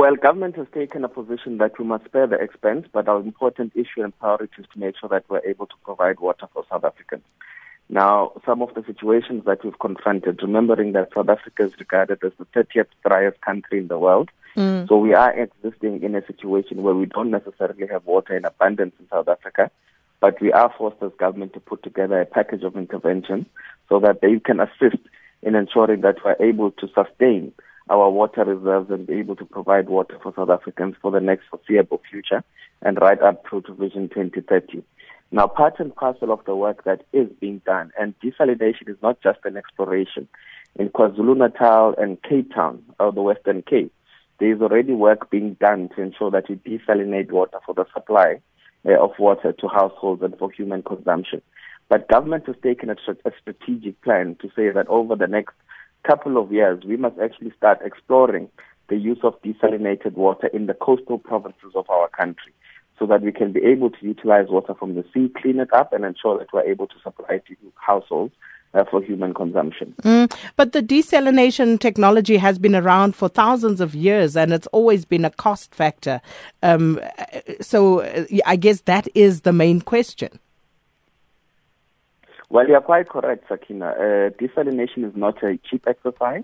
Well, government has taken a position that we must spare the expense, but our important issue and priority is to make sure that we're able to provide water for South Africans. Now, some of the situations that we've confronted, remembering that South Africa is regarded as the 30th driest country in the world. Mm. So we are existing in a situation where we don't necessarily have water in abundance in South Africa, but we are forced as government to put together a package of intervention so that they can assist in ensuring that we're able to sustain our water reserves and be able to provide water for South Africans for the next foreseeable future and right up through to Vision 2030. Now, part and parcel of the work that is being done, and desalination is not just an exploration. In KwaZulu-Natal and Cape Town, or the Western Cape, there is already work being done to ensure that we desalinate water for the supply uh, of water to households and for human consumption. But government has taken a, a strategic plan to say that over the next couple of years, we must actually start exploring the use of desalinated water in the coastal provinces of our country so that we can be able to utilize water from the sea, clean it up, and ensure that we're able to supply to households uh, for human consumption. Mm, but the desalination technology has been around for thousands of years and it's always been a cost factor. Um, so uh, I guess that is the main question. Well, you're quite correct, Sakina. Uh, desalination is not a cheap exercise.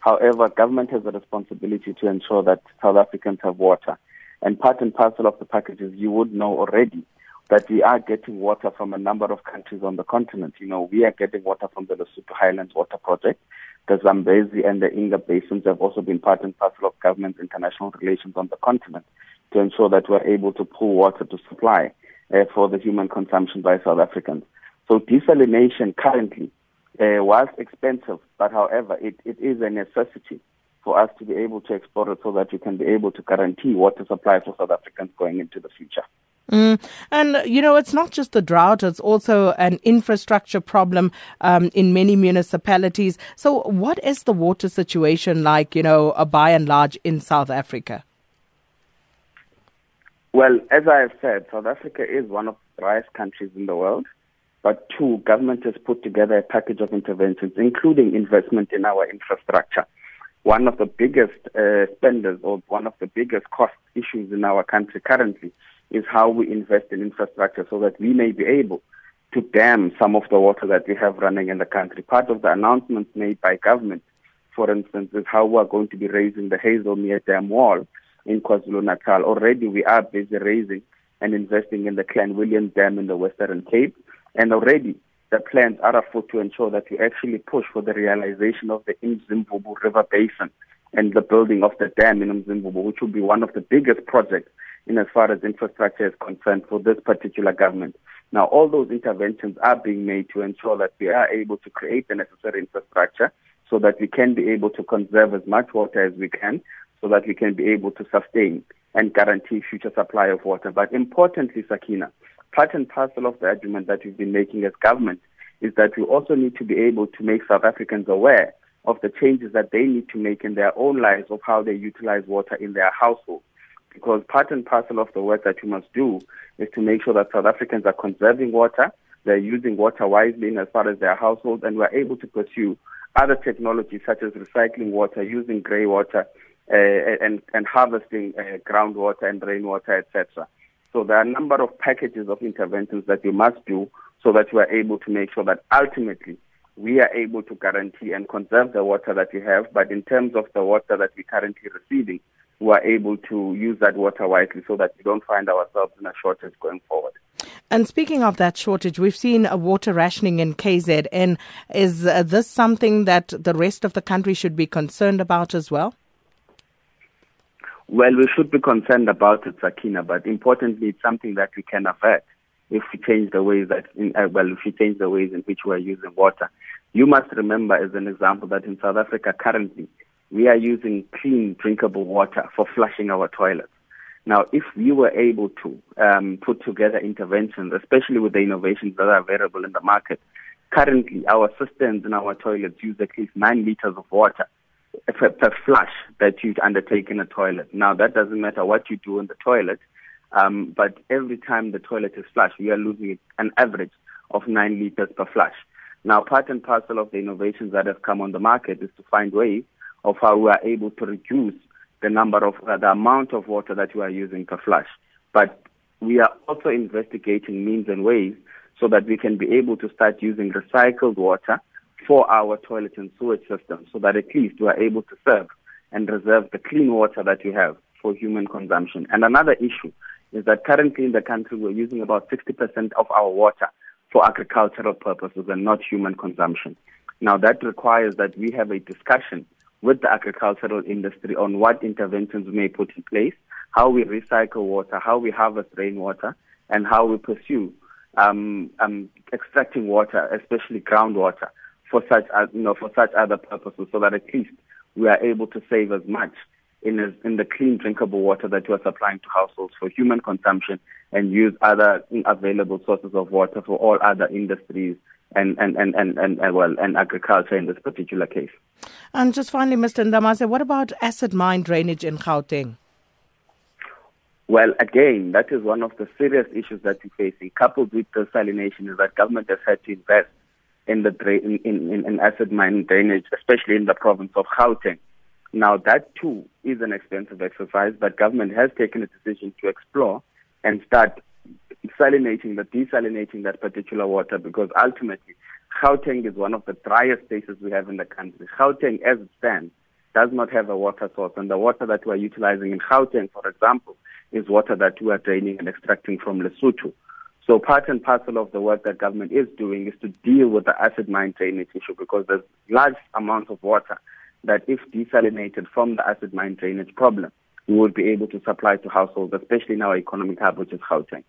However, government has a responsibility to ensure that South Africans have water. And part and parcel of the packages, you would know already that we are getting water from a number of countries on the continent. You know, we are getting water from the Lesotho Highlands Water Project. The Zambezi and the Inga basins have also been part and parcel of government's international relations on the continent to ensure that we're able to pull water to supply uh, for the human consumption by South Africans. So desalination currently, uh, whilst expensive, but however, it, it is a necessity for us to be able to explore it so that we can be able to guarantee water supply for South Africans going into the future. Mm. And, you know, it's not just the drought, it's also an infrastructure problem um, in many municipalities. So, what is the water situation like, you know, uh, by and large in South Africa? Well, as I have said, South Africa is one of the driest countries in the world. But two, government has put together a package of interventions, including investment in our infrastructure one of the biggest uh, spenders or one of the biggest cost issues in our country currently is how we invest in infrastructure so that we may be able to dam some of the water that we have running in the country. Part of the announcements made by government, for instance, is how we are going to be raising the Hazelmere Dam wall in KwaZulu-Natal. Already we are busy raising and investing in the Clanwilliam Dam in the Western Cape. And already the plans are afoot to ensure that we actually push for the realization of the Mzimvubu River Basin and the building of the dam in Mzimvubu, which will be one of the biggest projects in as far as infrastructure is concerned for this particular government. Now, all those interventions are being made to ensure that we are able to create the necessary infrastructure so that we can be able to conserve as much water as we can so that we can be able to sustain and guarantee future supply of water. But importantly, Sakina, part and parcel of the argument that we've been making as government is that we also need to be able to make South Africans aware of the changes that they need to make in their own lives of how they utilize water in their household. Because part and parcel of the work that we must do is to make sure that South Africans are conserving water, they're using water wisely in as far as their household, and we're able to pursue other technologies such as recycling water, using grey water, and, and harvesting uh, groundwater and rainwater, etc. So there are a number of packages of interventions that we must do so that we are able to make sure that ultimately we are able to guarantee and conserve the water that we have. But in terms of the water that we're currently receiving, we are able to use that water wisely so that we don't find ourselves in a shortage going forward. And speaking of that shortage, we've seen a water rationing in KZN. Is uh, this something that the rest of the country should be concerned about as well? Well, we should be concerned about it, Sakina, but importantly, it's something that we can avert if we change the ways that, in, uh, well, if we change the ways in which we are using water. You must remember, as an example, that in South Africa currently, we are using clean, drinkable water for flushing our toilets. Now, if we were able to um, put together interventions, especially with the innovations that are available in the market, currently our systems in our toilets use at least nine liters of water per, per flush that you undertake in a toilet. Now, that doesn't matter what you do in the toilet, um, but every time the toilet is flushed, we are losing an average of nine liters per flush. Now, part and parcel of the innovations that have come on the market is to find ways of how we are able to reduce the the number of uh, the amount of water that we are using per flush. But we are also investigating means and ways so that we can be able to start using recycled water for our toilet and sewage system so that at least we are able to serve and reserve the clean water that we have for human consumption. And another issue is that currently in the country we're using about 60% of our water for agricultural purposes and not human consumption. Now that requires that we have a discussion with the agricultural industry on what interventions we may put in place, how we recycle water, how we harvest rainwater, and how we pursue um, um, extracting water, especially groundwater, for such uh, you know for such other purposes, so that at least we are able to save as much in, a, in the clean drinkable water that we are supplying to households for human consumption and use other available sources of water for all other industries and, and, and, and, and, and, well, and agriculture in this particular case. And just finally, Mr. Ndamase, what about acid mine drainage in Gauteng? Well, again, that is one of the serious issues that we're facing. Coupled with the salination is that government has had to invest in the dra- in, in, in acid mine drainage, especially in the province of Gauteng. Now, that too is an expensive exercise, but government has taken a decision to explore and start salinating, the desalinating that particular water because ultimately Gauteng is one of the driest places we have in the country. Gauteng, as it stands, does not have a water source, and the water that we are utilizing in Gauteng, for example, is water that we are draining and extracting from Lesotho. So part and parcel of the work that government is doing is to deal with the acid mine drainage issue because there's large amounts of water that if desalinated from the acid mine drainage problem, we would be able to supply to households, especially in our economic hub, which is Gauteng.